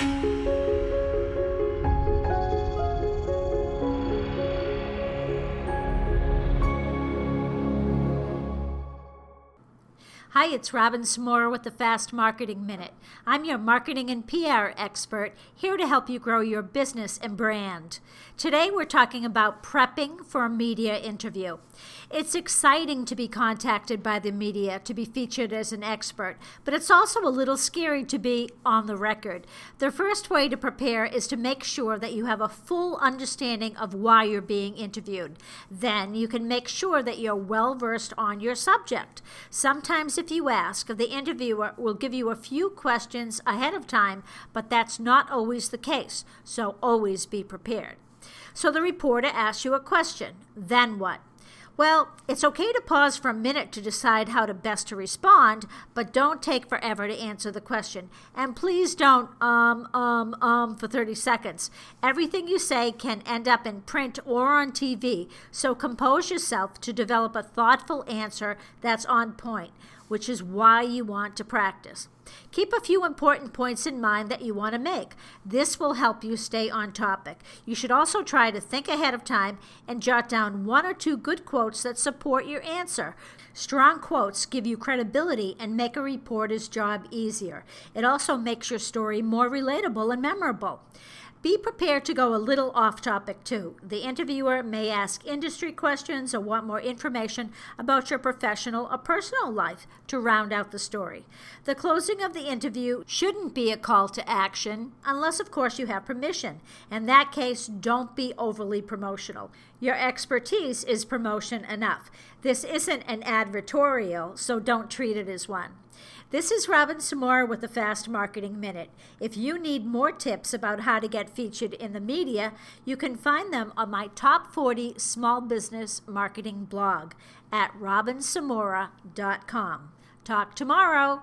you Hi, it's Robin Samora with the Fast Marketing Minute. I'm your marketing and PR expert here to help you grow your business and brand. Today, we're talking about prepping for a media interview. It's exciting to be contacted by the media to be featured as an expert, but it's also a little scary to be on the record. The first way to prepare is to make sure that you have a full understanding of why you're being interviewed. Then you can make sure that you're well versed on your subject. Sometimes, if you ask, the interviewer will give you a few questions ahead of time, but that's not always the case, so always be prepared. So the reporter asks you a question. Then what? Well, it's okay to pause for a minute to decide how to best to respond, but don't take forever to answer the question. And please don't um um um for 30 seconds. Everything you say can end up in print or on TV, so compose yourself to develop a thoughtful answer that's on point which is why you want to practice. Keep a few important points in mind that you want to make. This will help you stay on topic. You should also try to think ahead of time and jot down one or two good quotes that support your answer. Strong quotes give you credibility and make a reporter's job easier. It also makes your story more relatable and memorable. Be prepared to go a little off topic too. The interviewer may ask industry questions or want more information about your professional or personal life to round out the story. The closing of the interview shouldn't be a call to action, unless, of course, you have permission. In that case, don't be overly promotional. Your expertise is promotion enough. This isn't an advertorial, so don't treat it as one. This is Robin Samora with the Fast Marketing Minute. If you need more tips about how to featured in the media, you can find them on my Top 40 Small Business Marketing blog at robinsamora.com. Talk tomorrow.